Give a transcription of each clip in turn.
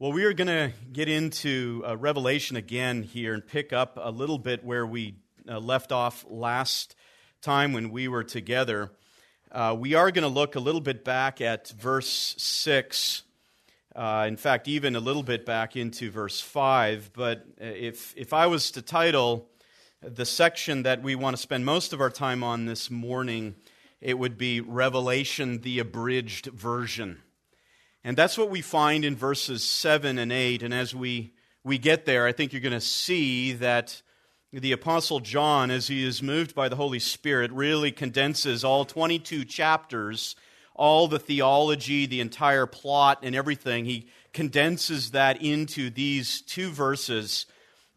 Well, we are going to get into uh, Revelation again here and pick up a little bit where we uh, left off last time when we were together. Uh, we are going to look a little bit back at verse 6. Uh, in fact, even a little bit back into verse 5. But uh, if, if I was to title the section that we want to spend most of our time on this morning, it would be Revelation, the abridged version. And that's what we find in verses 7 and 8. And as we, we get there, I think you're going to see that the Apostle John, as he is moved by the Holy Spirit, really condenses all 22 chapters, all the theology, the entire plot, and everything. He condenses that into these two verses,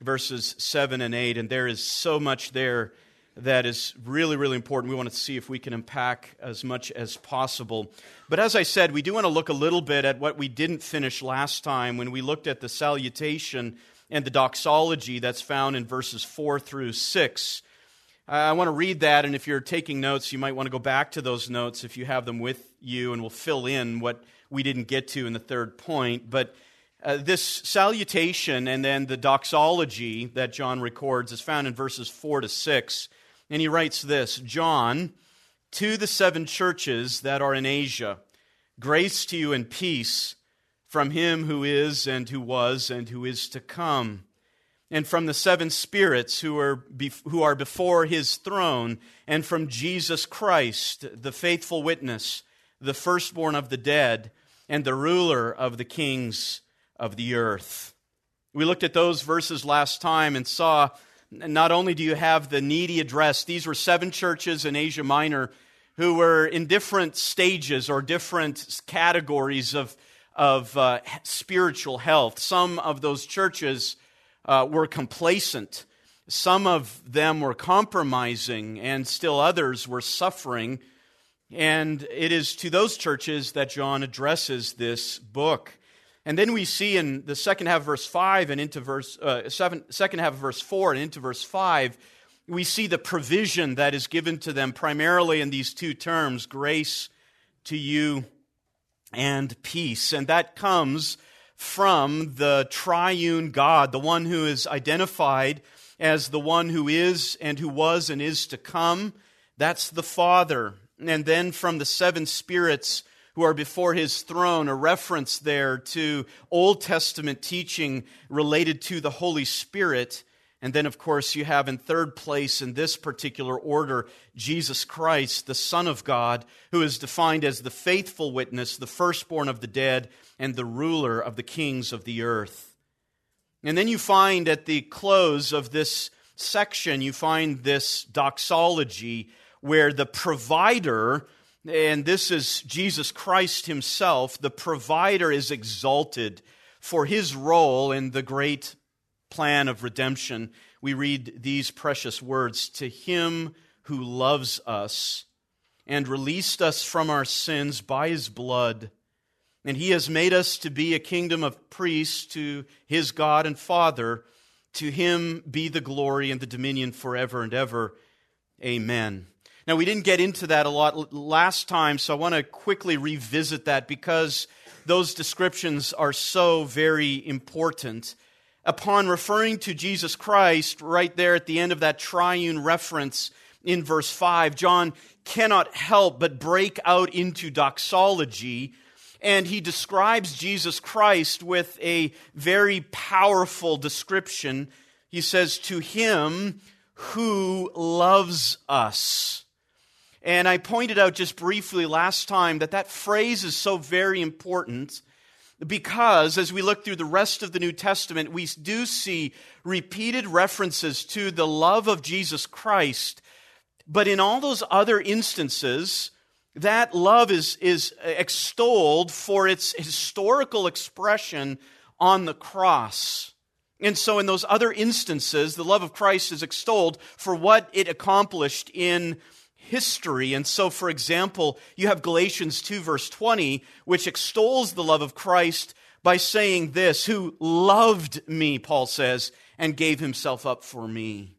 verses 7 and 8. And there is so much there that is really, really important. We want to see if we can unpack as much as possible. But as I said, we do want to look a little bit at what we didn't finish last time when we looked at the salutation and the doxology that's found in verses 4 through 6. I want to read that, and if you're taking notes, you might want to go back to those notes if you have them with you, and we'll fill in what we didn't get to in the third point. But uh, this salutation and then the doxology that John records is found in verses 4 to 6. And he writes this John, to the seven churches that are in Asia, grace to you and peace from him who is, and who was, and who is to come, and from the seven spirits who are, who are before his throne, and from Jesus Christ, the faithful witness, the firstborn of the dead, and the ruler of the kings of the earth. We looked at those verses last time and saw not only do you have the needy address, these were seven churches in Asia Minor who were in different stages or different categories of, of uh, spiritual health. Some of those churches uh, were complacent, some of them were compromising, and still others were suffering. And it is to those churches that John addresses this book. And then we see in the second half of verse 5 and into verse, uh, seven, second half of verse 4 and into verse 5, we see the provision that is given to them primarily in these two terms grace to you and peace. And that comes from the triune God, the one who is identified as the one who is and who was and is to come. That's the Father. And then from the seven spirits who are before his throne, a reference there to Old Testament teaching related to the Holy Spirit. And then, of course, you have in third place in this particular order Jesus Christ, the Son of God, who is defined as the faithful witness, the firstborn of the dead, and the ruler of the kings of the earth. And then you find at the close of this section, you find this doxology where the provider and this is Jesus Christ himself, the provider is exalted for his role in the great plan of redemption. We read these precious words To him who loves us and released us from our sins by his blood, and he has made us to be a kingdom of priests to his God and Father. To him be the glory and the dominion forever and ever. Amen. Now, we didn't get into that a lot last time, so I want to quickly revisit that because those descriptions are so very important. Upon referring to Jesus Christ, right there at the end of that triune reference in verse 5, John cannot help but break out into doxology, and he describes Jesus Christ with a very powerful description. He says, To him who loves us. And I pointed out just briefly last time that that phrase is so very important because as we look through the rest of the New Testament, we do see repeated references to the love of Jesus Christ. But in all those other instances, that love is, is extolled for its historical expression on the cross. And so, in those other instances, the love of Christ is extolled for what it accomplished in history. And so, for example, you have Galatians 2, verse 20, which extols the love of Christ by saying this Who loved me, Paul says, and gave himself up for me.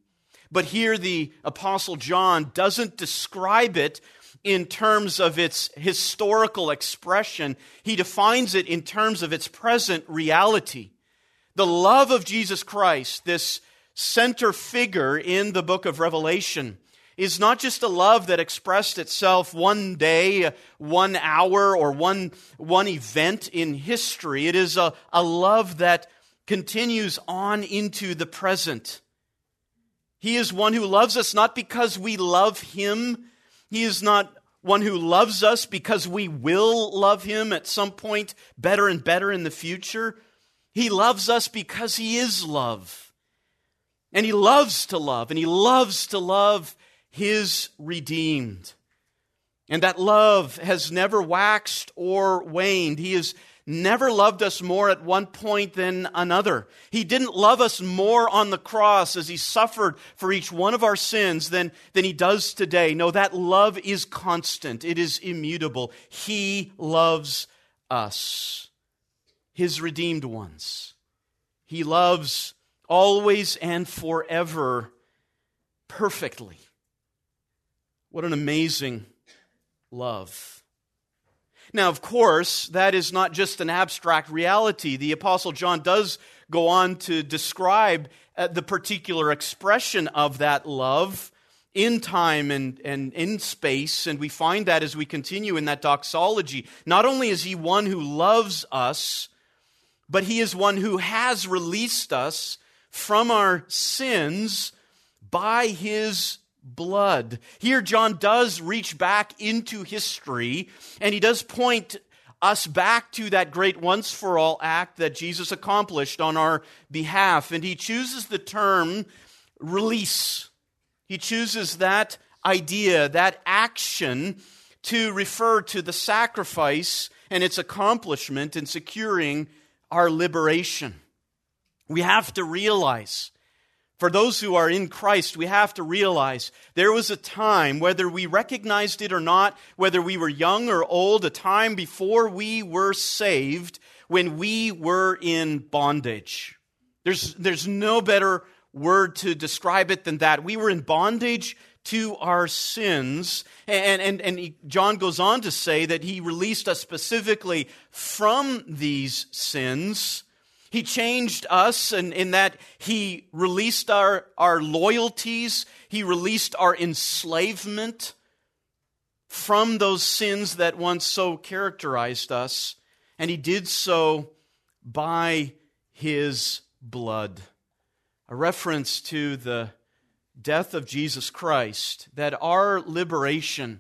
But here the Apostle John doesn't describe it in terms of its historical expression, he defines it in terms of its present reality. The love of Jesus Christ, this center figure in the book of Revelation, is not just a love that expressed itself one day, one hour, or one, one event in history. It is a, a love that continues on into the present. He is one who loves us not because we love him. He is not one who loves us because we will love him at some point better and better in the future. He loves us because he is love. And he loves to love, and he loves to love his redeemed. And that love has never waxed or waned. He has never loved us more at one point than another. He didn't love us more on the cross as he suffered for each one of our sins than, than he does today. No, that love is constant, it is immutable. He loves us, his redeemed ones. He loves always and forever perfectly. What an amazing love. Now, of course, that is not just an abstract reality. The Apostle John does go on to describe uh, the particular expression of that love in time and, and in space, and we find that as we continue in that doxology. Not only is he one who loves us, but he is one who has released us from our sins by his blood. Here, John does reach back into history, and he does point us back to that great once for all act that Jesus accomplished on our behalf. And he chooses the term release. He chooses that idea, that action, to refer to the sacrifice and its accomplishment in securing our liberation. We have to realize for those who are in Christ, we have to realize there was a time, whether we recognized it or not, whether we were young or old, a time before we were saved when we were in bondage. There's, there's no better word to describe it than that. We were in bondage to our sins. And, and, and he, John goes on to say that he released us specifically from these sins he changed us in, in that He released our, our loyalties, He released our enslavement from those sins that once so characterized us, and He did so by His blood. A reference to the death of Jesus Christ, that our liberation,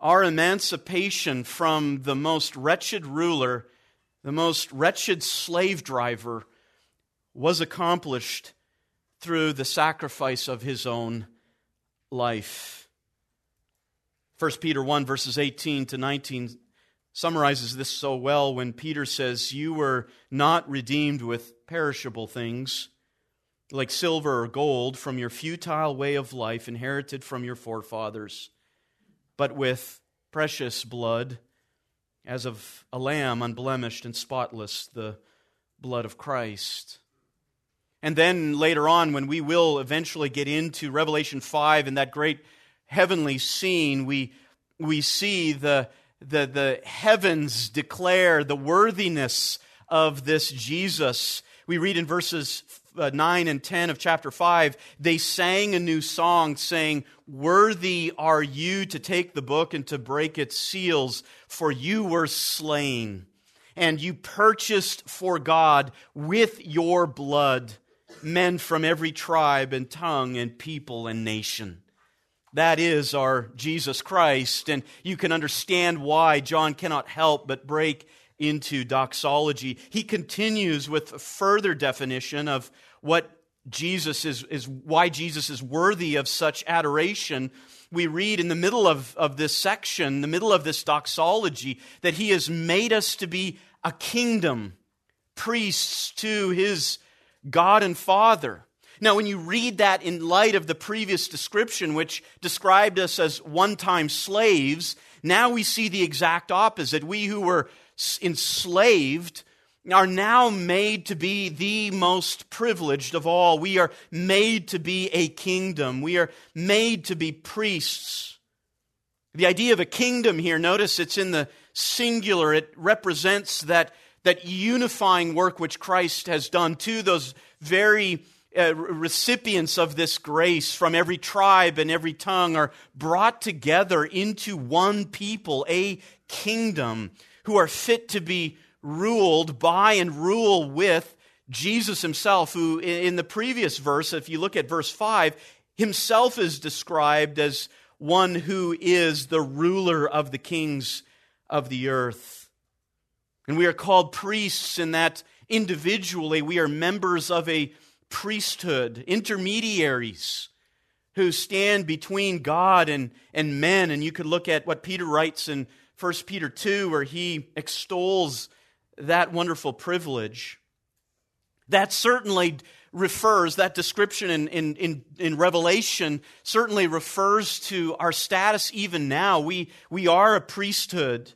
our emancipation from the most wretched ruler the most wretched slave driver, was accomplished through the sacrifice of his own life. 1 Peter 1, verses 18 to 19 summarizes this so well when Peter says, You were not redeemed with perishable things, like silver or gold, from your futile way of life inherited from your forefathers, but with precious blood as of a lamb unblemished and spotless, the blood of Christ. And then later on, when we will eventually get into Revelation 5 and that great heavenly scene, we, we see the, the, the heavens declare the worthiness of this Jesus. We read in verses uh, 9 and 10 of chapter 5, they sang a new song saying, Worthy are you to take the book and to break its seals, for you were slain, and you purchased for God with your blood men from every tribe and tongue and people and nation. That is our Jesus Christ, and you can understand why John cannot help but break into doxology. He continues with a further definition of what Jesus is, is why Jesus is worthy of such adoration. We read in the middle of, of this section, the middle of this doxology, that he has made us to be a kingdom, priests to his God and Father. Now, when you read that in light of the previous description, which described us as one time slaves, now we see the exact opposite. We who were enslaved are now made to be the most privileged of all. We are made to be a kingdom. We are made to be priests. The idea of a kingdom here, notice it's in the singular. It represents that, that unifying work which Christ has done to those very uh, recipients of this grace from every tribe and every tongue are brought together into one people, a kingdom, who are fit to be ruled by and rule with Jesus himself, who in the previous verse, if you look at verse 5, himself is described as one who is the ruler of the kings of the earth. And we are called priests in that individually we are members of a priesthood, intermediaries who stand between God and, and men. And you could look at what Peter writes in 1 Peter 2, where he extols that wonderful privilege. That certainly refers, that description in, in, in, in, Revelation certainly refers to our status even now. We, we are a priesthood.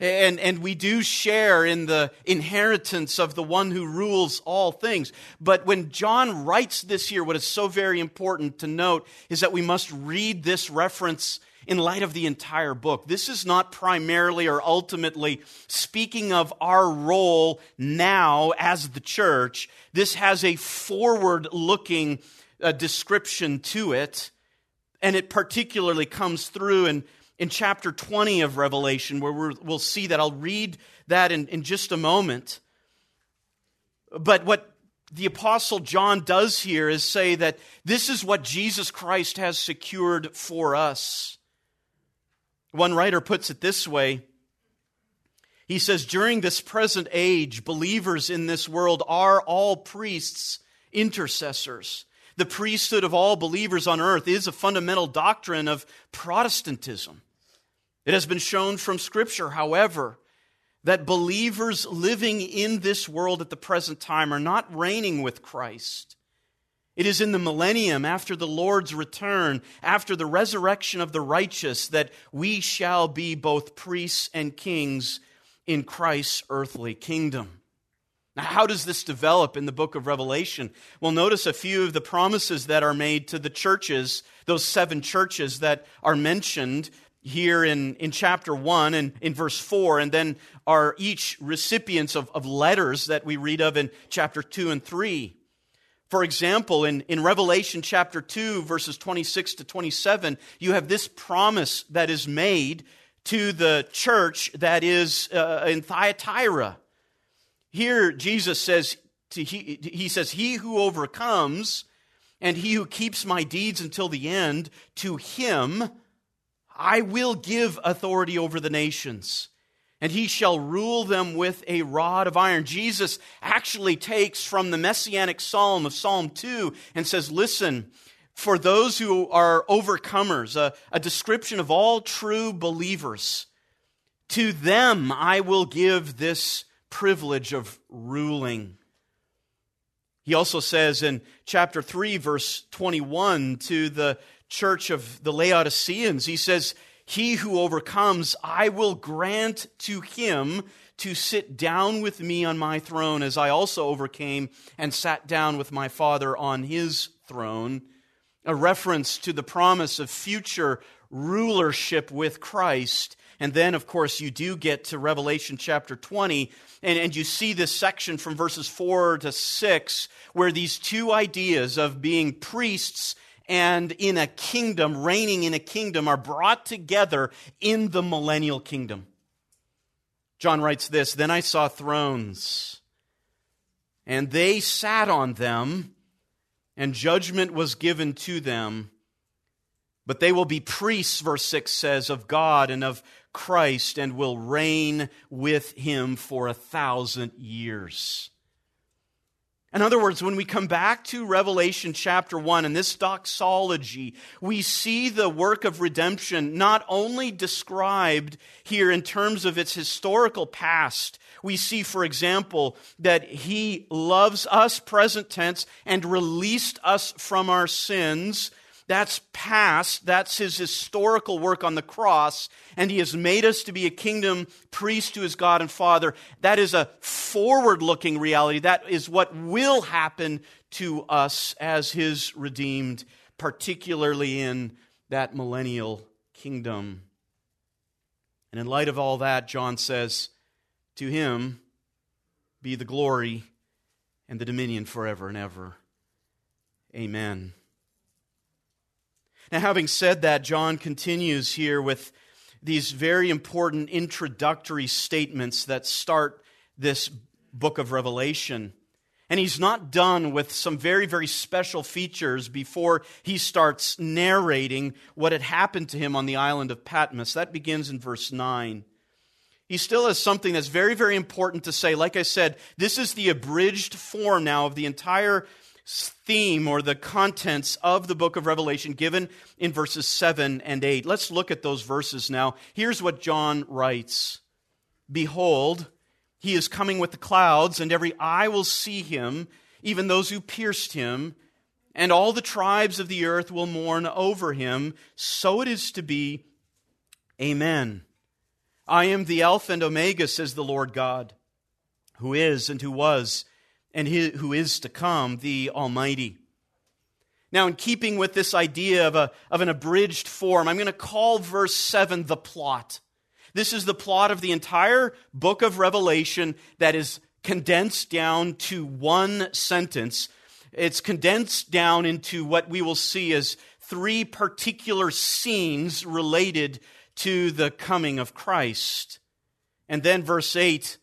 And, and we do share in the inheritance of the one who rules all things. But when John writes this here, what is so very important to note is that we must read this reference in light of the entire book. This is not primarily or ultimately speaking of our role now as the church. This has a forward looking uh, description to it, and it particularly comes through in, in chapter 20 of Revelation, where we will see that. I'll read that in, in just a moment. But what the Apostle John does here is say that this is what Jesus Christ has secured for us. One writer puts it this way He says, During this present age, believers in this world are all priests, intercessors. The priesthood of all believers on earth is a fundamental doctrine of Protestantism. It has been shown from Scripture, however, that believers living in this world at the present time are not reigning with Christ. It is in the millennium, after the Lord's return, after the resurrection of the righteous, that we shall be both priests and kings in Christ's earthly kingdom. Now, how does this develop in the book of Revelation? Well, notice a few of the promises that are made to the churches, those seven churches that are mentioned here in, in chapter 1 and in verse 4, and then are each recipients of, of letters that we read of in chapter 2 and 3. For example, in, in Revelation chapter 2, verses 26 to 27, you have this promise that is made to the church that is uh, in Thyatira. Here, Jesus says, to, he, he says, He who overcomes and he who keeps my deeds until the end, to him I will give authority over the nations and he shall rule them with a rod of iron. Jesus actually takes from the messianic psalm of Psalm 2 and says, Listen, for those who are overcomers, a, a description of all true believers, to them I will give this privilege of ruling. He also says in chapter 3, verse 21, to the church of the Laodiceans, he says, he who overcomes, I will grant to him to sit down with me on my throne, as I also overcame and sat down with my Father on his throne. A reference to the promise of future rulership with Christ. And then, of course, you do get to Revelation chapter 20, and, and you see this section from verses 4 to 6, where these two ideas of being priests and in a kingdom, reigning in a kingdom, are brought together in the millennial kingdom. John writes this Then I saw thrones, and they sat on them, and judgment was given to them. But they will be priests, verse 6 says, of God and of Christ, and will reign with him for a thousand years. In other words, when we come back to Revelation chapter 1 and this doxology, we see the work of redemption not only described here in terms of its historical past. We see, for example, that he loves us, present tense, and released us from our sins that's past. That's his historical work on the cross. And he has made us to be a kingdom priest to his God and Father. That is a forward looking reality. That is what will happen to us as his redeemed, particularly in that millennial kingdom. And in light of all that, John says, To him be the glory and the dominion forever and ever. Amen. Now, having said that, John continues here with these very important introductory statements that start this book of Revelation. And he's not done with some very, very special features before he starts narrating what had happened to him on the island of Patmos. That begins in verse 9. He still has something that's very, very important to say. Like I said, this is the abridged form now of the entire theme or the contents of the book of Revelation given in verses 7 and 8. Let's look at those verses now. Here's what John writes Behold, he is coming with the clouds, and every eye will see him, even those who pierced him, and all the tribes of the earth will mourn over him. So it is to be. Amen. I am the Alpha and Omega, says the Lord God, who is and who was and who is to come, the Almighty. Now, in keeping with this idea of, a, of an abridged form, I'm going to call verse 7 the plot. This is the plot of the entire book of Revelation that is condensed down to one sentence. It's condensed down into what we will see as three particular scenes related to the coming of Christ. And then verse 8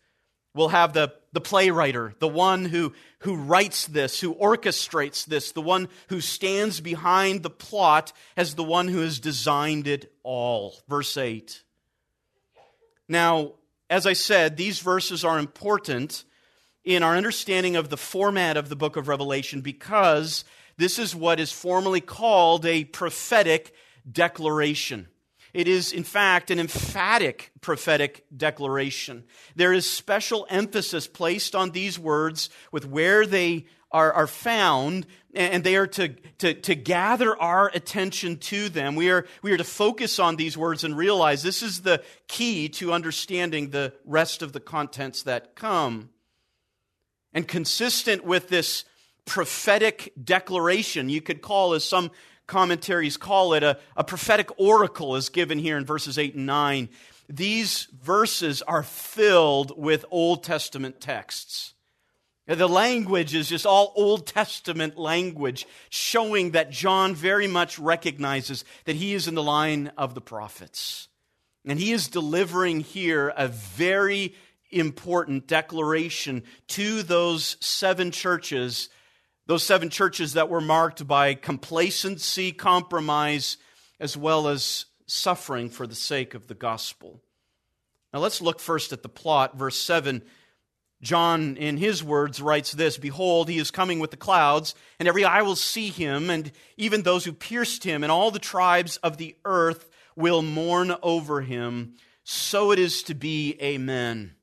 will have the, the playwriter, the one who, who writes this, who orchestrates this, the one who stands behind the plot as the one who has designed it all. Verse 8. Now, as I said, these verses are important in our understanding of the format of the book of Revelation because this is what is formally called a prophetic declaration. It is, in fact, an emphatic prophetic declaration. There is special emphasis placed on these words with where they are, are found, and they are to, to, to gather our attention to them. We are, we are to focus on these words and realize this is the key to understanding the rest of the contents that come. And consistent with this prophetic declaration, you could call, as some commentaries call it, a, a prophetic oracle is given here in verses 8 and 9. These verses are filled with Old Testament texts. The language is just all Old Testament language, showing that John very much recognizes that he is in the line of the prophets. And he is delivering here a very important declaration to those seven churches, those seven churches that were marked by complacency, compromise, as well as suffering for the sake of the gospel. Now let's look first at the plot. Verse 7 John, in his words, writes this Behold, he is coming with the clouds, and every eye will see him, and even those who pierced him, and all the tribes of the earth will mourn over him. So it is to be. Amen.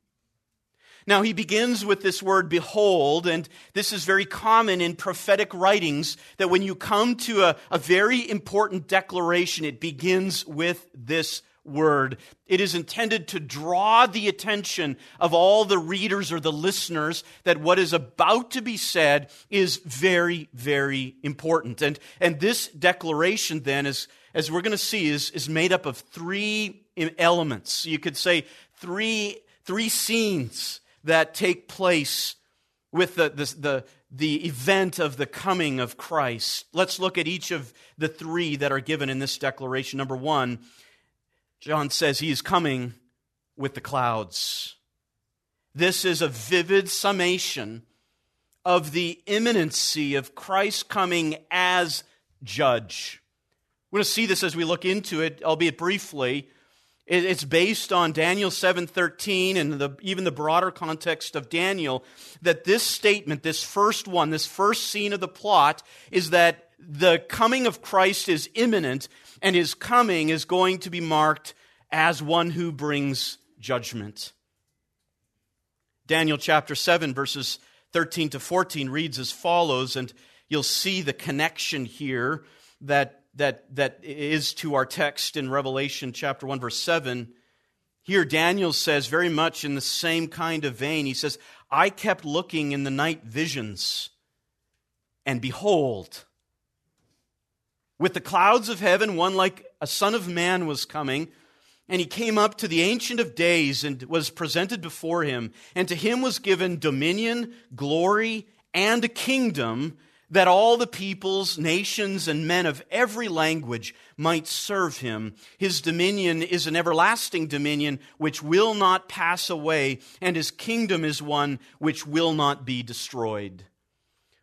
Now, he begins with this word behold, and this is very common in prophetic writings that when you come to a, a very important declaration, it begins with this word. It is intended to draw the attention of all the readers or the listeners that what is about to be said is very, very important. And, and this declaration, then, is, as we're going to see, is, is made up of three elements. You could say three, three scenes that take place with the, the, the, the event of the coming of Christ. Let's look at each of the three that are given in this declaration. Number one, John says he is coming with the clouds. This is a vivid summation of the imminency of Christ coming as judge. We're going to see this as we look into it, albeit briefly. It's based on Daniel 7:13 and the, even the broader context of Daniel that this statement, this first one, this first scene of the plot is that the coming of Christ is imminent and his coming is going to be marked as one who brings judgment. Daniel chapter 7, verses 13 to 14 reads as follows, and you'll see the connection here that, that, that is to our text in Revelation chapter 1, verse 7. Here, Daniel says, very much in the same kind of vein, he says, I kept looking in the night visions, and behold, with the clouds of heaven, one like a son of man was coming. And he came up to the Ancient of Days and was presented before him. And to him was given dominion, glory, and a kingdom that all the peoples, nations, and men of every language might serve him. His dominion is an everlasting dominion which will not pass away, and his kingdom is one which will not be destroyed.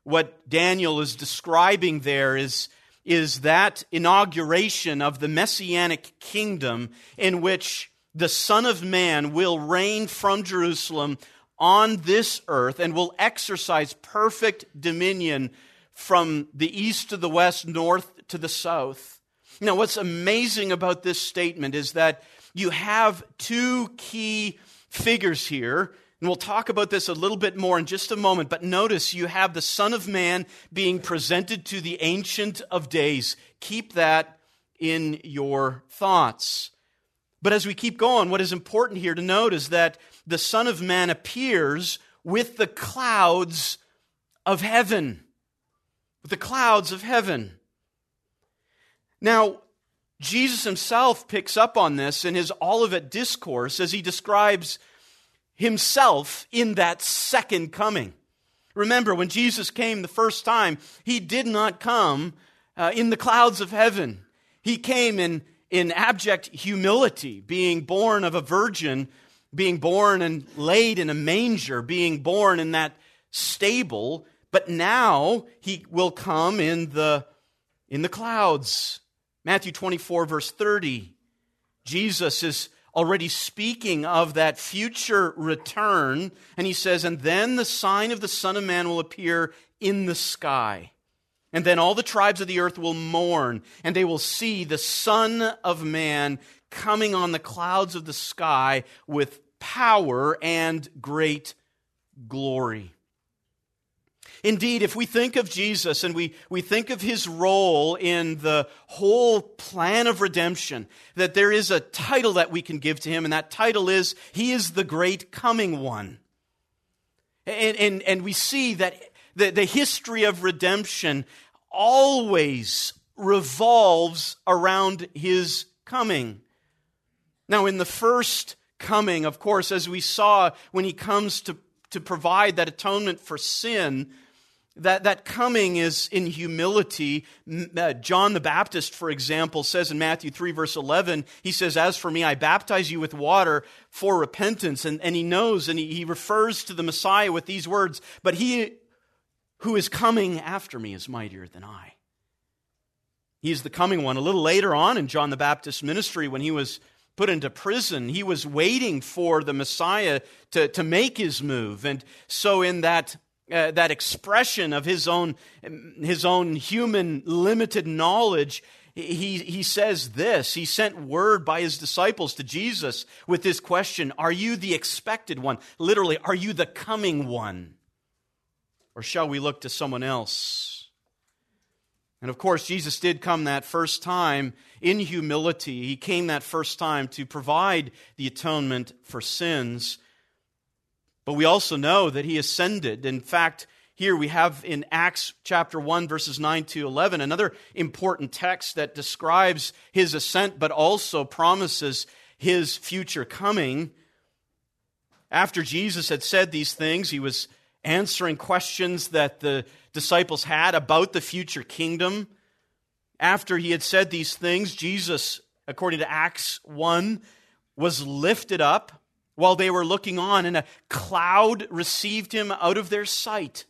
What Daniel is describing there is is that inauguration of the messianic kingdom in which the Son of Man will reign from Jerusalem on this earth and will exercise perfect dominion from the east to the west, north to the south. Now, what's amazing about this statement is that you have two key figures here and we'll talk about this a little bit more in just a moment, but notice you have the Son of Man being presented to the Ancient of Days. Keep that in your thoughts. But as we keep going, what is important here to note is that the Son of Man appears with the clouds of heaven. With the clouds of heaven. Now, Jesus himself picks up on this in his Olivet Discourse as he describes himself in that second coming. Remember, when Jesus came the first time, he did not come uh, in the clouds of heaven. He came in, in abject humility, being born of a virgin, being born and laid in a manger, being born in that stable. But now he will come in the, in the clouds. Matthew 24, verse 30. Jesus is already speaking of that future return. And he says, And then the sign of the Son of Man will appear in the sky. And then all the tribes of the earth will mourn, and they will see the Son of Man coming on the clouds of the sky with power and great glory. Indeed, if we think of Jesus and we, we think of his role in the whole plan of redemption, that there is a title that we can give to him, and that title is He is the Great Coming One. And, and, and we see that the, the history of redemption always revolves around his coming. Now, in the first coming, of course, as we saw when he comes to, to provide that atonement for sin, that, that coming is in humility. Uh, John the Baptist, for example, says in Matthew 3, verse 11, he says, As for me, I baptize you with water for repentance. And, and he knows, and he, he refers to the Messiah with these words, But he who is coming after me is mightier than I. He is the coming one. A little later on in John the Baptist's ministry, when he was put into prison, he was waiting for the Messiah to, to make his move. And so, in that uh, that expression of his own, his own human limited knowledge, he, he says this. He sent word by his disciples to Jesus with this question Are you the expected one? Literally, are you the coming one? Or shall we look to someone else? And of course, Jesus did come that first time in humility. He came that first time to provide the atonement for sins. But we also know that he ascended. In fact, here we have in Acts chapter 1, verses 9 to 11, another important text that describes his ascent, but also promises his future coming. After Jesus had said these things, he was answering questions that the disciples had about the future kingdom. After he had said these things, Jesus, according to Acts 1, was lifted up while they were looking on, and a cloud received him out of their sight.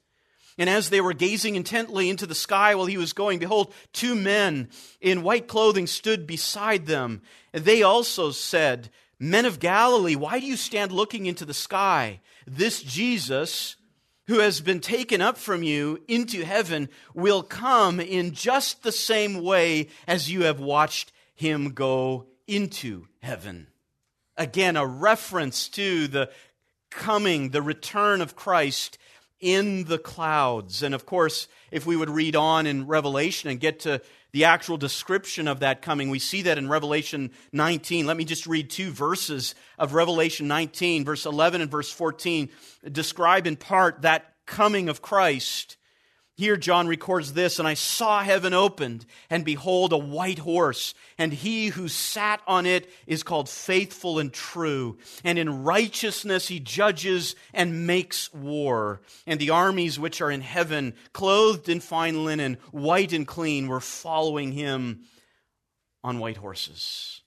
And as they were gazing intently into the sky while he was going, behold, two men in white clothing stood beside them. And they also said, Men of Galilee, why do you stand looking into the sky? This Jesus, who has been taken up from you into heaven, will come in just the same way as you have watched him go into heaven. Again, a reference to the coming, the return of Christ in the clouds. And of course, if we would read on in Revelation and get to the actual description of that coming, we see that in Revelation 19. Let me just read two verses of Revelation 19, verse 11 and verse 14, describe in part that coming of Christ. Here, John records this And I saw heaven opened, and behold, a white horse, and he who sat on it is called faithful and true. And in righteousness he judges and makes war. And the armies which are in heaven, clothed in fine linen, white and clean, were following him on white horses.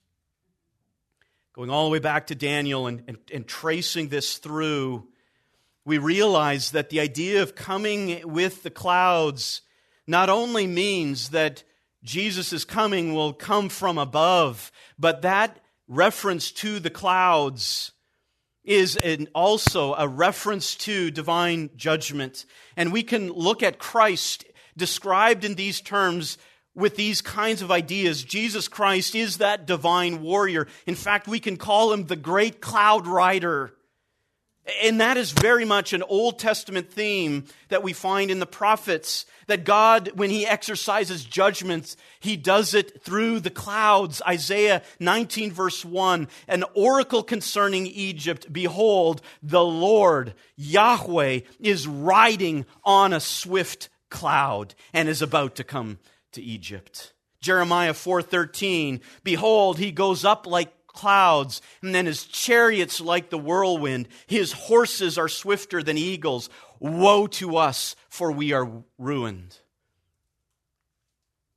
Going all the way back to Daniel and, and, and tracing this through we realize that the idea of coming with the clouds not only means that Jesus' coming will come from above, but that reference to the clouds is an, also a reference to divine judgment. And we can look at Christ described in these terms with these kinds of ideas. Jesus Christ is that divine warrior. In fact, we can call him the great cloud rider. And that is very much an Old Testament theme that we find in the prophets that God, when He exercises judgments, He does it through the clouds. Isaiah 19, verse 1 An oracle concerning Egypt Behold, the Lord, Yahweh, is riding on a swift cloud and is about to come to Egypt. Jeremiah 4:13 Behold he goes up like clouds, and then his chariots like the whirlwind. His horses are swifter than eagles. Woe to us, for we are ruined.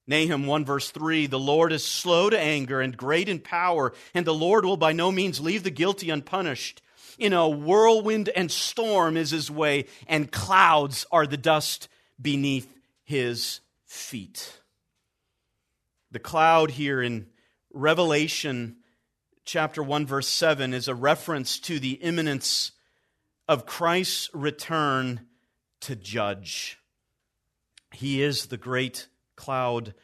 Nahum 1 verse 3 The Lord is slow to anger and great in power, and the Lord will by no means leave the guilty unpunished. In a whirlwind and storm is his way, and clouds are the dust beneath his feet. The cloud here in Revelation chapter 1 verse 7 is a reference to the imminence of Christ's return to judge. He is the great cloud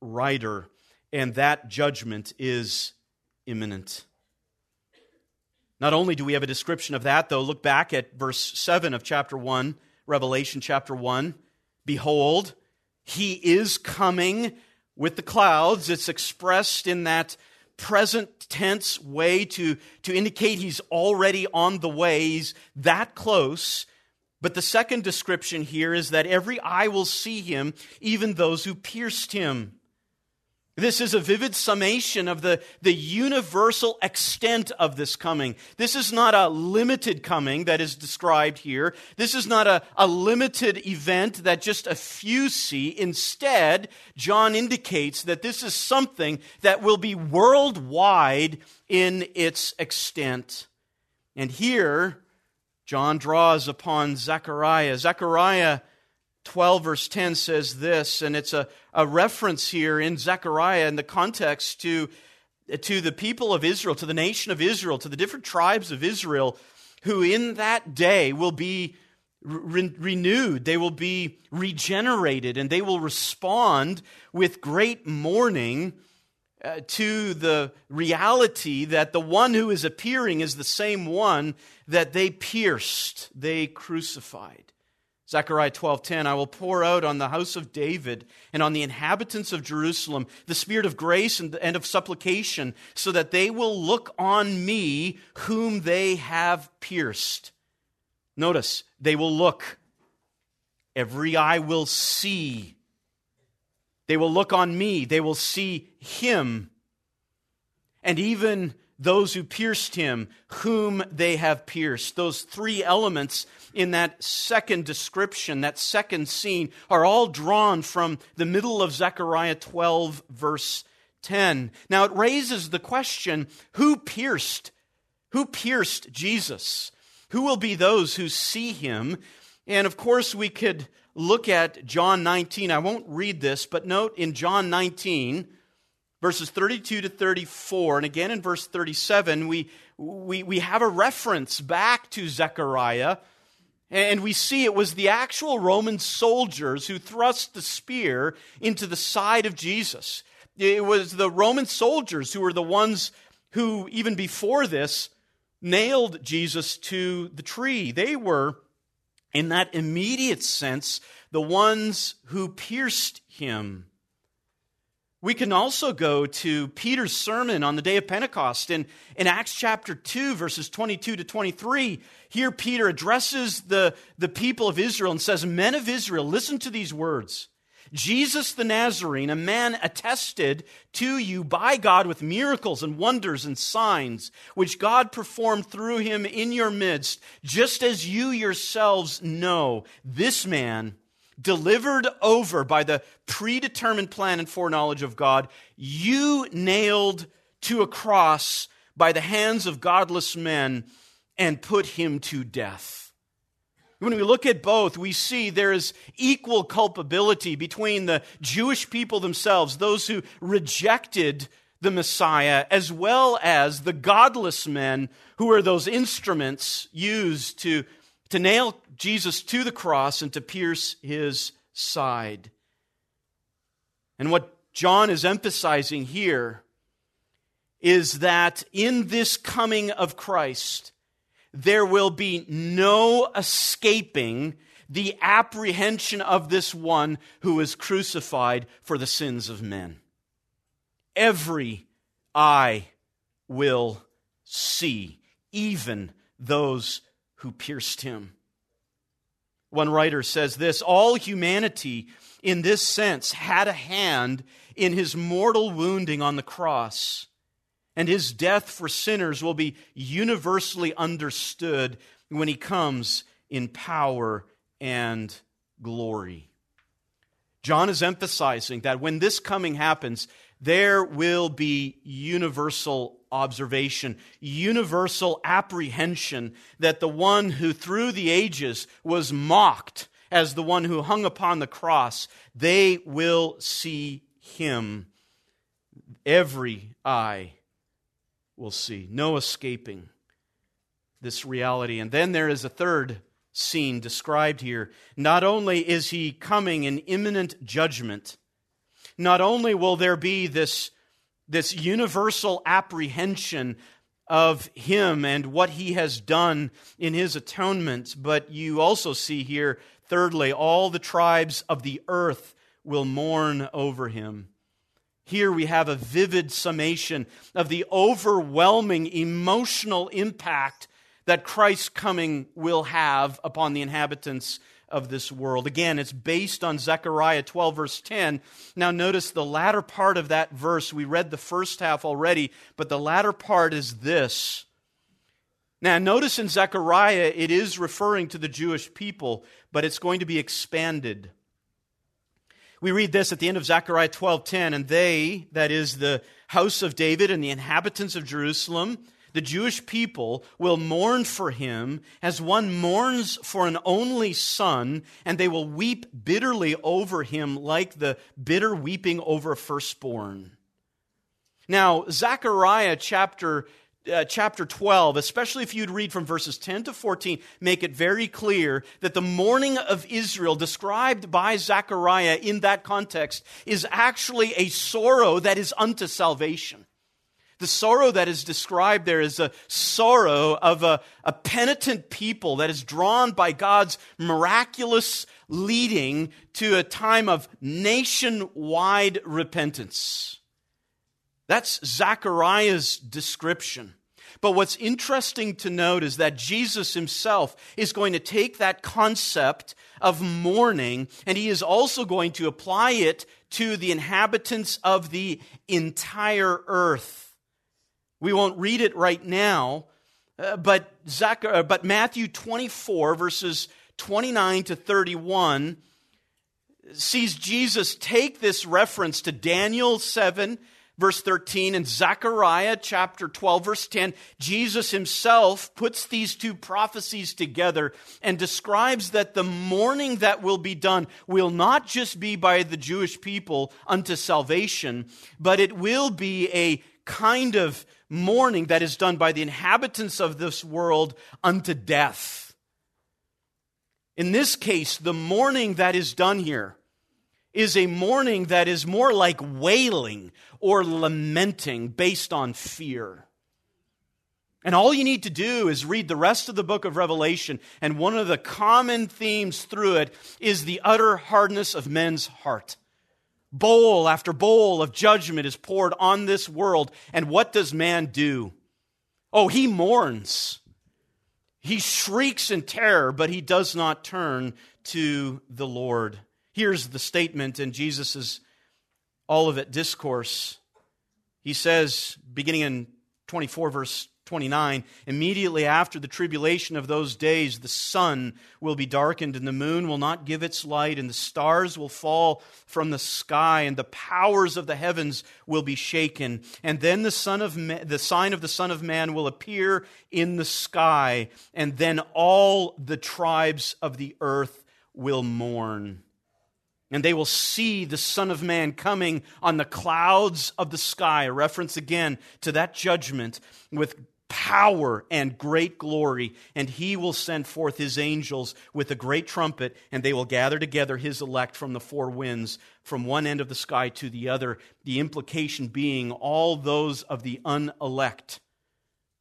rider and that judgment is imminent. Not only do we have a description of that, though, look back at verse 7 of chapter 1, Revelation chapter 1. Behold, he is coming with the clouds. It's expressed in that present tense way to, to indicate he's already on the way. He's that close. But the second description here is that every eye will see him, even those who pierced him. This is a vivid summation of the, the universal extent of this coming. This is not a limited coming that is described here. This is not a, a limited event that just a few see. Instead, John indicates that this is something that will be worldwide in its extent. And here, John draws upon Zechariah. Zechariah 12, verse 10 says this, and it's a, a reference here in Zechariah in the context to, to the people of Israel, to the nation of Israel, to the different tribes of Israel, who in that day will be re- renewed, they will be regenerated, and they will respond with great mourning. Uh, to the reality that the one who is appearing is the same one that they pierced, they crucified. Zechariah 12:10 I will pour out on the house of David and on the inhabitants of Jerusalem the spirit of grace and, of supplication so that they will look on me whom they have pierced. Notice, they will look. Every eye will see. They will look on me. They will see him. And even those who pierced him, whom they have pierced. Those three elements in that second description, that second scene, are all drawn from the middle of Zechariah 12, verse 10. Now it raises the question who pierced? Who pierced Jesus? Who will be those who see him? And of course, we could look at John 19. I won't read this, but note in John 19, verses 32 to 34, and again in verse 37, we, we, we have a reference back to Zechariah, and we see it was the actual Roman soldiers who thrust the spear into the side of Jesus. It was the Roman soldiers who were the ones who, even before this, nailed Jesus to the tree. They were, in that immediate sense, the ones who pierced him. We can also go to Peter's sermon on the day of Pentecost in, in Acts chapter 2, verses 22 to 23. Here, Peter addresses the, the people of Israel and says, Men of Israel, listen to these words. Jesus the Nazarene, a man attested to you by God with miracles and wonders and signs, which God performed through him in your midst, just as you yourselves know, this man delivered over by the predetermined plan and foreknowledge of God, you nailed to a cross by the hands of godless men and put him to death. When we look at both, we see there is equal culpability between the Jewish people themselves, those who rejected the Messiah, as well as the godless men who are those instruments used to, to nail Jesus to the cross and to pierce his side. And what John is emphasizing here is that in this coming of Christ, there will be no escaping the apprehension of this one who is crucified for the sins of men. Every eye will see, even those who pierced him. One writer says this All humanity, in this sense, had a hand in his mortal wounding on the cross, and his death for sinners will be universally understood when he comes in power and glory. John is emphasizing that when this coming happens, there will be universal observation, universal apprehension that the one who through the ages was mocked as the one who hung upon the cross, they will see him. Every eye will see. No escaping this reality. And then there is a third scene described here. Not only is he coming in imminent judgment, not only will there be this, this universal apprehension of him and what he has done in his atonement, but you also see here, thirdly, all the tribes of the earth will mourn over him. Here we have a vivid summation of the overwhelming emotional impact that Christ's coming will have upon the inhabitants of this world. Again, it's based on Zechariah 12, verse 10. Now, notice the latter part of that verse. We read the first half already, but the latter part is this. Now, notice in Zechariah, it is referring to the Jewish people, but it's going to be expanded. We read this at the end of Zechariah 12:10, and they, that is the house of David and the inhabitants of Jerusalem, the Jewish people will mourn for him as one mourns for an only son, and they will weep bitterly over him like the bitter weeping over a firstborn. Now, Zechariah chapter uh, chapter 12, especially if you'd read from verses 10 to 14, make it very clear that the mourning of Israel described by Zechariah in that context is actually a sorrow that is unto salvation. The sorrow that is described there is a sorrow of a, a penitent people that is drawn by God's miraculous leading to a time of nationwide repentance. That's Zechariah's description. But what's interesting to note is that Jesus himself is going to take that concept of mourning and he is also going to apply it to the inhabitants of the entire earth. We won't read it right now, uh, but, Zach, uh, but Matthew 24, verses 29 to 31, sees Jesus take this reference to Daniel 7, verse 13, and Zechariah chapter 12, verse 10. Jesus himself puts these two prophecies together and describes that the mourning that will be done will not just be by the Jewish people unto salvation, but it will be a kind of mourning that is done by the inhabitants of this world unto death. In this case, the mourning that is done here is a mourning that is more like wailing or lamenting based on fear. And all you need to do is read the rest of the book of Revelation, and one of the common themes through it is the utter hardness of men's heart. Bowl after bowl of judgment is poured on this world. And what does man do? Oh, he mourns. He shrieks in terror, but he does not turn to the Lord. Here's the statement in Jesus' Olivet discourse. He says, beginning in 24, verse 29 Immediately after the tribulation of those days, the sun will be darkened, and the moon will not give its light, and the stars will fall from the sky, and the powers of the heavens will be shaken. And then the, son of the sign of the Son of Man will appear in the sky, and then all the tribes of the earth will mourn. And they will see the Son of Man coming on the clouds of the sky. A reference again to that judgment with power and great glory, and he will send forth his angels with a great trumpet, and they will gather together his elect from the four winds, from one end of the sky to the other. The implication being all those of the unelect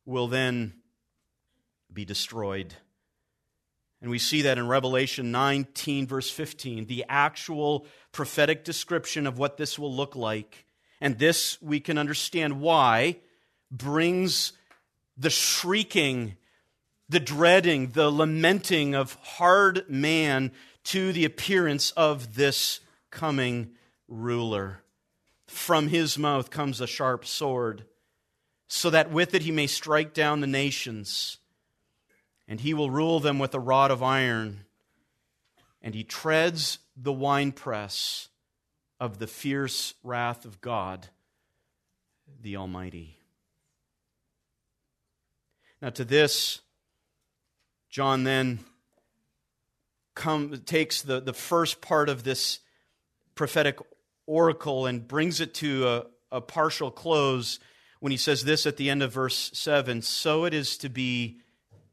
will then be destroyed. And we see that in Revelation 19, verse 15, the actual prophetic description of what this will look like. And this, we can understand why, brings the shrieking, the dreading, the lamenting of hard man to the appearance of this coming ruler. From his mouth comes a sharp sword, so that with it he may strike down the nations, and he will rule them with a rod of iron, and he treads the winepress of the fierce wrath of God, the Almighty. Now, to this, John then come, takes the, the first part of this prophetic oracle and brings it to a, a partial close when he says this at the end of verse 7 So it is to be,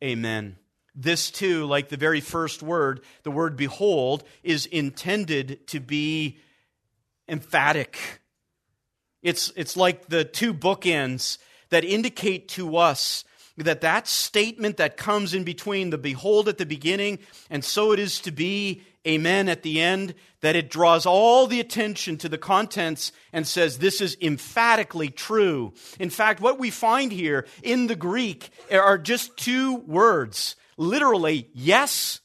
Amen. This too, like the very first word, the word behold, is intended to be emphatic. It's, it's like the two bookends that indicate to us that that statement that comes in between the behold at the beginning and so it is to be amen at the end that it draws all the attention to the contents and says this is emphatically true in fact what we find here in the greek are just two words literally yes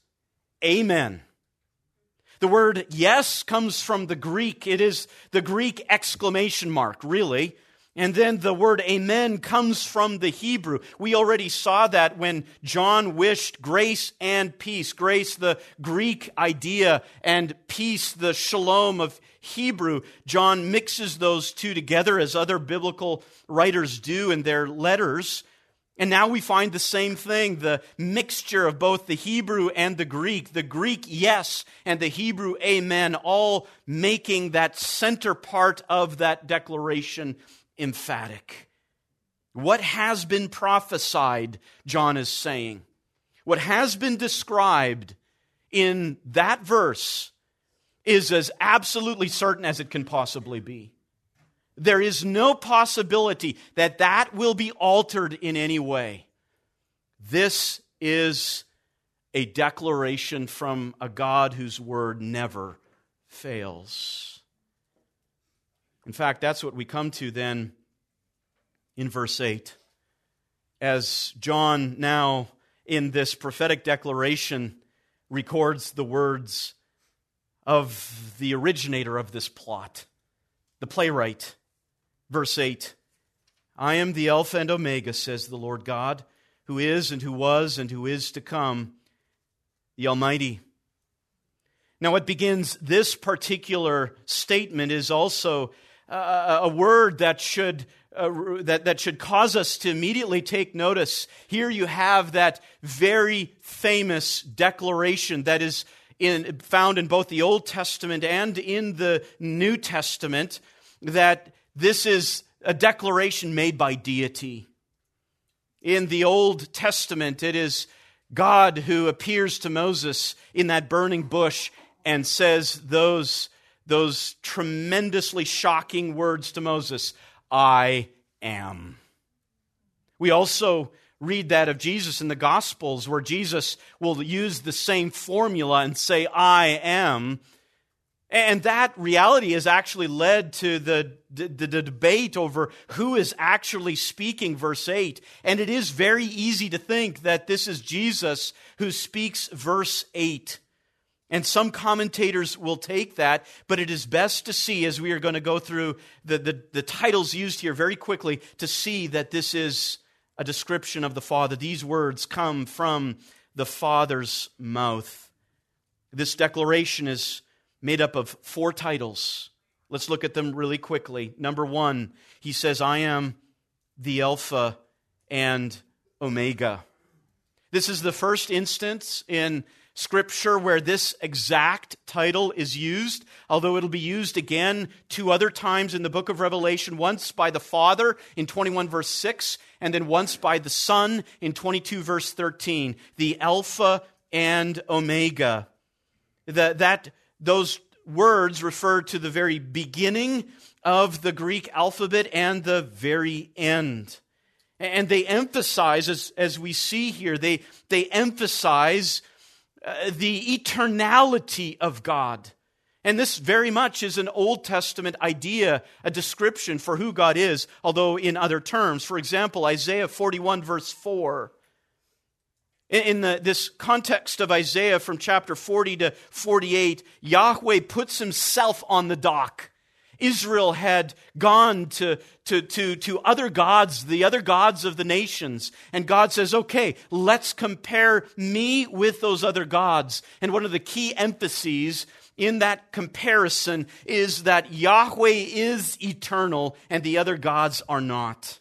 amen the word yes comes from the Greek. It is the Greek exclamation mark, really. And then the word amen comes from the Hebrew. We already saw that when John wished grace and peace. Grace, the Greek idea, and peace, the shalom of Hebrew. John mixes those two together as other biblical writers do in their letters. And now we find the same thing the mixture of both the Hebrew and the Greek, the Greek yes and the Hebrew amen, all making that center part of that declaration emphatic. What has been prophesied, John is saying, what has been described in that verse is as absolutely certain as it can possibly be. There is no possibility that that will be altered in any way. This is a declaration from a God whose word never fails. In fact, that's what we come to then in verse 8. As John now, in this prophetic declaration, records the words of the originator of this plot, the playwright. Verse 8 I am the Alpha and Omega, says the Lord God, who is and who was and who is to come, the Almighty. Now, what begins this particular statement is also uh, a word that should uh, that, that should cause us to immediately take notice. Here you have that very famous declaration that is in, found in both the Old Testament and in the New Testament that this is a declaration made by deity. In the Old Testament, it is God who appears to Moses in that burning bush and says those those tremendously shocking words to Moses I am. We also read that of Jesus in the Gospels, where Jesus will use the same formula and say, I am. And that reality has actually led to the, the, the, debate over who is actually speaking verse 8. And it is very easy to think that this is Jesus who speaks verse 8. And some commentators will take that, but it is best to see, as we are going to go through the, the, the titles used here very quickly, to see that this is a description of the Father. These words come from the Father's mouth. This declaration is made up of four titles. Let's look at them really quickly. Number one, he says, I am the Alpha and Omega. This is the first instance in Scripture where this exact title is used, although it'll be used again two other times in the book of Revelation once by the Father in 21 verse 6, and then once by the Son in 22 verse 13. The Alpha and Omega. The, that, those words refer to the very beginning of the Greek alphabet and the very end. And they emphasize, as, as we see here, they, they emphasize uh, the eternality of God. And this very much is an Old Testament idea, a description for who God is, although in other terms. For example, Isaiah 41, verse 4. In the, this context of Isaiah from chapter 40 to 48, Yahweh puts himself on the dock. Israel had gone to, to, to, to other gods, the other gods of the nations. And God says, okay, let's compare me with those other gods. And one of the key emphases in that comparison is that Yahweh is eternal and the other gods are not.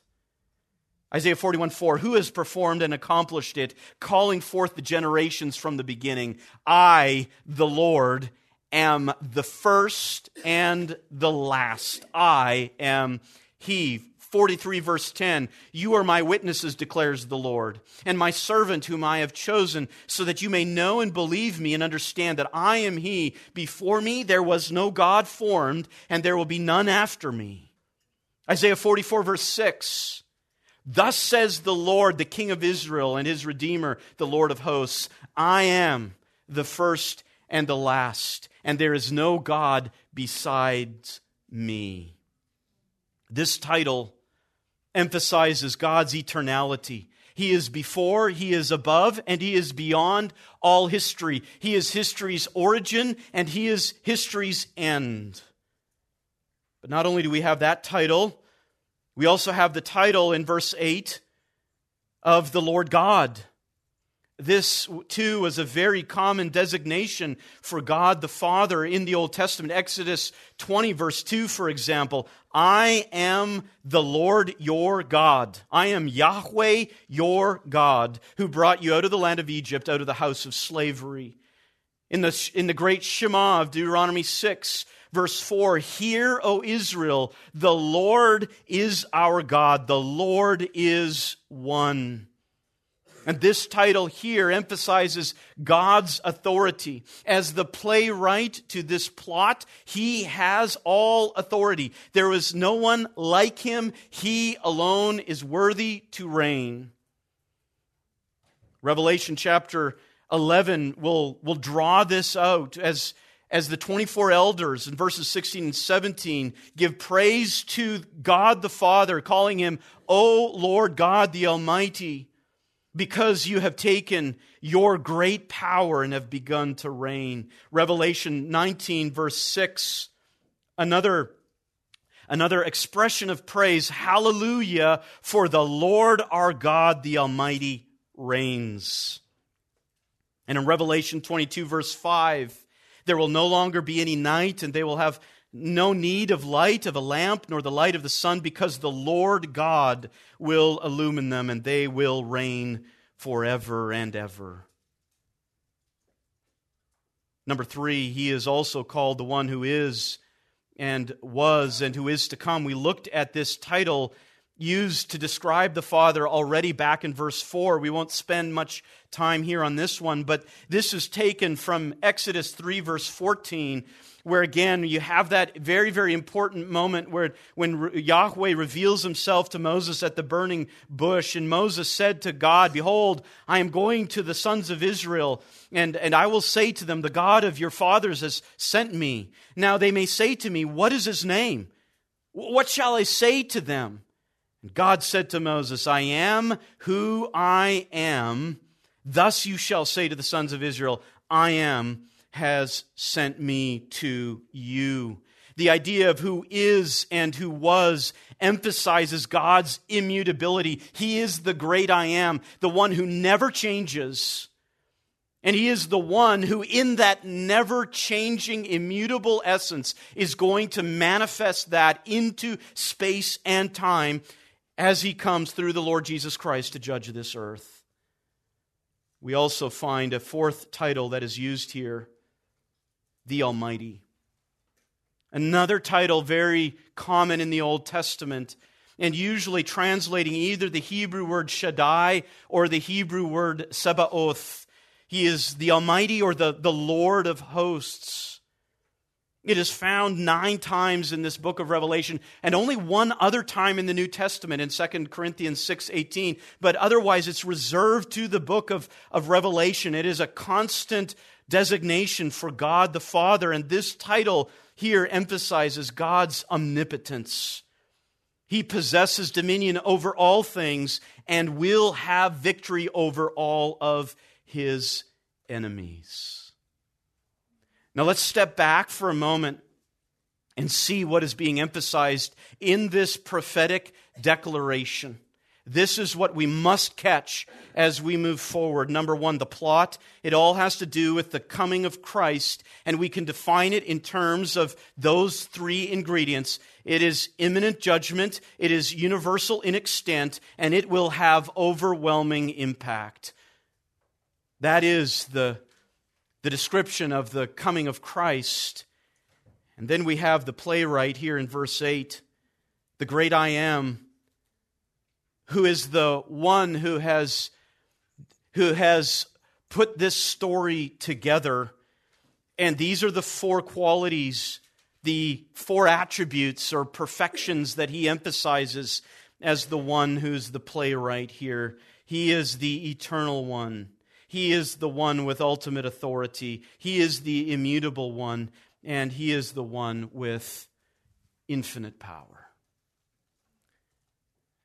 Isaiah 41 4, who has performed and accomplished it, calling forth the generations from the beginning? I, the Lord, am the first and the last. I am He. 43 verse 10 You are my witnesses, declares the Lord, and my servant whom I have chosen, so that you may know and believe me and understand that I am He. Before me there was no God formed, and there will be none after me. Isaiah 44 verse 6 Thus says the Lord, the King of Israel and his Redeemer, the Lord of hosts I am the first and the last, and there is no God besides me. This title emphasizes God's eternality. He is before, He is above, and He is beyond all history. He is history's origin, and He is history's end. But not only do we have that title, we also have the title in verse 8 of the Lord God. This, too, was a very common designation for God the Father in the Old Testament. Exodus 20, verse 2, for example I am the Lord your God. I am Yahweh your God, who brought you out of the land of Egypt, out of the house of slavery. In the, in the great Shema of Deuteronomy 6, verse 4 Hear, O Israel, the Lord is our God, the Lord is one. And this title here emphasizes God's authority. As the playwright to this plot, he has all authority. There is no one like him. He alone is worthy to reign. Revelation chapter 11 will, will draw this out as, as the 24 elders in verses 16 and 17 give praise to God the Father, calling him, O Lord God the Almighty because you have taken your great power and have begun to reign. Revelation 19, verse 6, another, another expression of praise. Hallelujah, for the Lord our God, the Almighty, reigns. And in Revelation 22, verse 5, there will no longer be any night, and they will have no need of light of a lamp nor the light of the sun, because the Lord God will illumine them and they will reign forever and ever. Number three, he is also called the one who is and was and who is to come. We looked at this title used to describe the Father already back in verse 4. We won't spend much time here on this one, but this is taken from Exodus 3, verse 14, where again you have that very, very important moment where when Yahweh reveals himself to Moses at the burning bush, and Moses said to God, Behold, I am going to the sons of Israel, and, and I will say to them, The God of your fathers has sent me. Now they may say to me, What is his name? What shall I say to them? And God said to Moses, I am who I am. Thus you shall say to the sons of Israel, I am has sent me to you. The idea of who is and who was emphasizes God's immutability. He is the great I am, the one who never changes. And he is the one who, in that never changing, immutable essence, is going to manifest that into space and time as he comes through the Lord Jesus Christ to judge this earth. We also find a fourth title that is used here the Almighty. Another title very common in the Old Testament and usually translating either the Hebrew word Shaddai or the Hebrew word Sebaoth. He is the Almighty or the, the Lord of hosts. It is found nine times in this book of Revelation, and only one other time in the New Testament in 2 Corinthians 6.18. But otherwise, it's reserved to the book of, of Revelation. It is a constant designation for God the Father, and this title here emphasizes God's omnipotence. He possesses dominion over all things and will have victory over all of his enemies. Now let's step back for a moment and see what is being emphasized in this prophetic declaration. This is what we must catch as we move forward. Number one, the plot. It all has to do with the coming of Christ, and we can define it in terms of those three ingredients. It is imminent judgment, it is universal in extent, and it will have overwhelming impact. That is the, the description of the coming of Christ. And then we have the playwright here in verse 8 the great I am who is the one who has, who has put this story together. And these are the four qualities, the four attributes or perfections that he emphasizes as the one who's the playwright here. He is the eternal one. He is the one with ultimate authority. He is the immutable one. And he is the one with infinite power.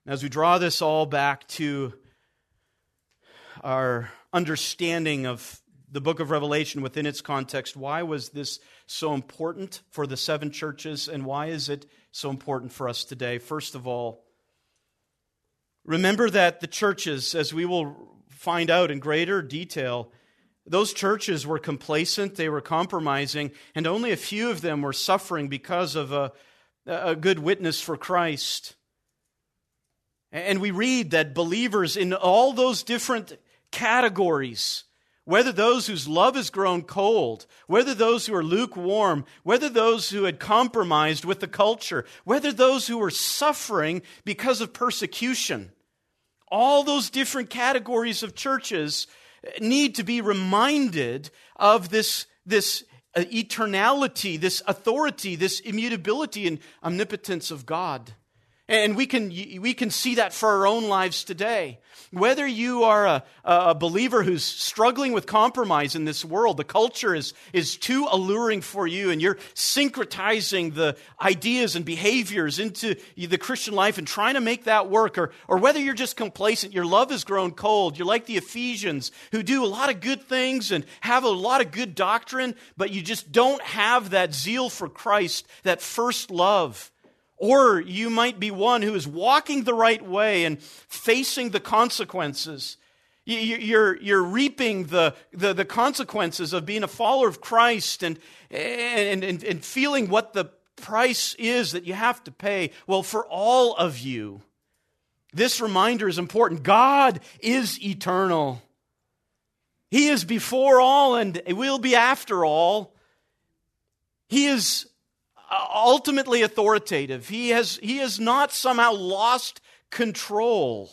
As we draw this all back to our understanding of the book of Revelation within its context, why was this so important for the seven churches and why is it so important for us today? First of all, remember that the churches, as we will find out in greater detail, those churches were complacent, they were compromising, and only a few of them were suffering because of a, a good witness for Christ. And we read that believers in all those different categories, whether those whose love has grown cold, whether those who are lukewarm, whether those who had compromised with the culture, whether those who were suffering because of persecution, all those different categories of churches eh, need to be reminded of this, this eh, eternality, this authority, this immutability and omnipotence of God. And we can, we can see that for our own lives today. Whether you are a, a believer who's struggling with compromise in this world, the culture is, is too alluring for you, and you're syncretizing the ideas and behaviors into the Christian life and trying to make that work, or, or whether you're just complacent, your love has grown cold, you're like the Ephesians who do a lot of good things and have a lot of good doctrine, but you just don't have that zeal for Christ, that first love or you might be one who is walking the right way and facing the consequences. You're, you're reaping the, the, the consequences of being a follower of Christ and, and, and, and feeling what the price is that you have to pay. Well, for all of you, this reminder is important. God is eternal. He is before all and will be after all. He is ultimately authoritative. He has, he has not somehow lost control.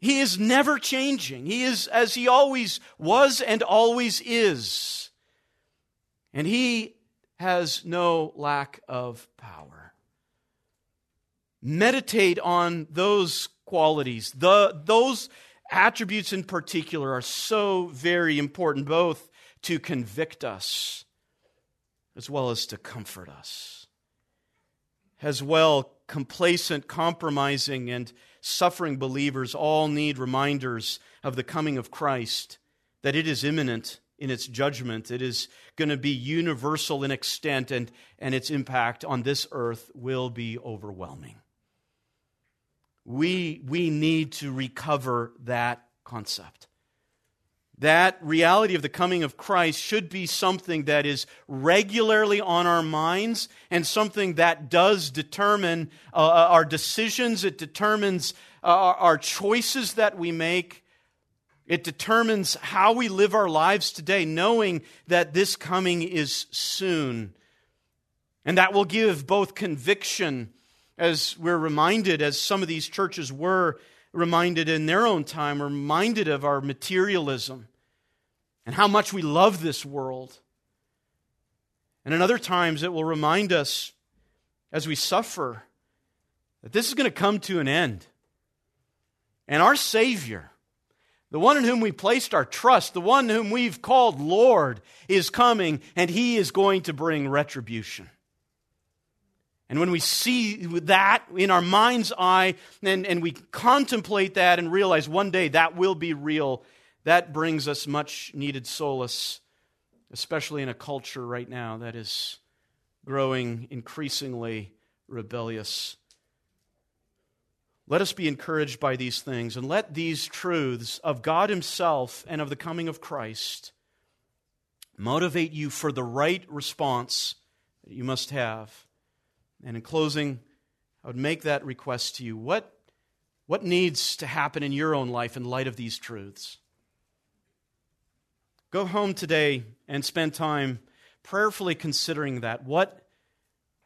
He is never changing. He is as he always was and always is. And he has no lack of power. Meditate on those qualities. The, those attributes in particular are so very important, both to convict us as well as to comfort us. As well, complacent, compromising, and suffering believers all need reminders of the coming of Christ, that it is imminent in its judgment. It is going to be universal in extent, and, and its impact on this earth will be overwhelming. We, we need to recover that concept. That reality of the coming of Christ should be something that is regularly on our minds and something that does determine uh, uh our decisions. It determines uh, our choices that we make. It determines how we live our lives today, knowing that this coming is soon. And that will give both conviction, as we're reminded, as some of these churches were reminded in their own time, reminded of our materialism and how much we love this world. And in other times, it will remind us as we suffer that this is going to come to an end. And our Savior, the one in whom we placed our trust, the one whom we've called Lord, is coming and he is going to bring retribution. And when we see that in our mind's eye and, and we contemplate that and realize one day that will be real, that brings us much needed solace, especially in a culture right now that is growing increasingly rebellious. Let us be encouraged by these things and let these truths of God Himself and of the coming of Christ motivate you for the right response that you must have. And in closing, I would make that request to you. What, what needs to happen in your own life in light of these truths? Go home today and spend time prayerfully considering that. What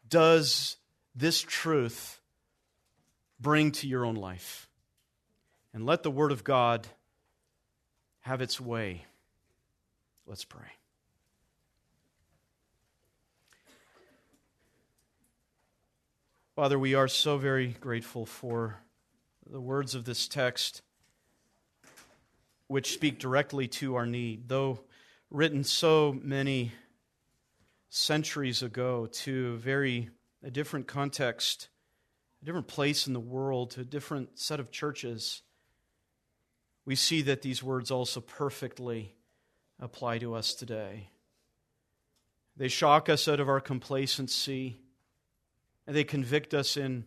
does this truth bring to your own life? And let the Word of God have its way. Let's pray. Father, we are so very grateful for the words of this text which speak directly to our need, though written so many centuries ago to a very a different context, a different place in the world, to a different set of churches. We see that these words also perfectly apply to us today. They shock us out of our complacency, and they convict us in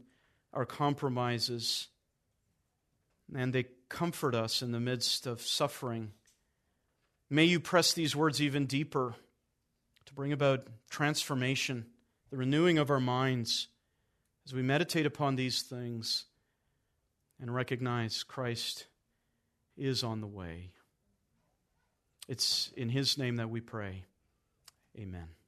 our compromises, and they comfort us in the midst of suffering. May you press these words even deeper to bring about transformation, the renewing of our minds as we meditate upon these things and recognize Christ is on the way. It's in His name that we pray. Amen.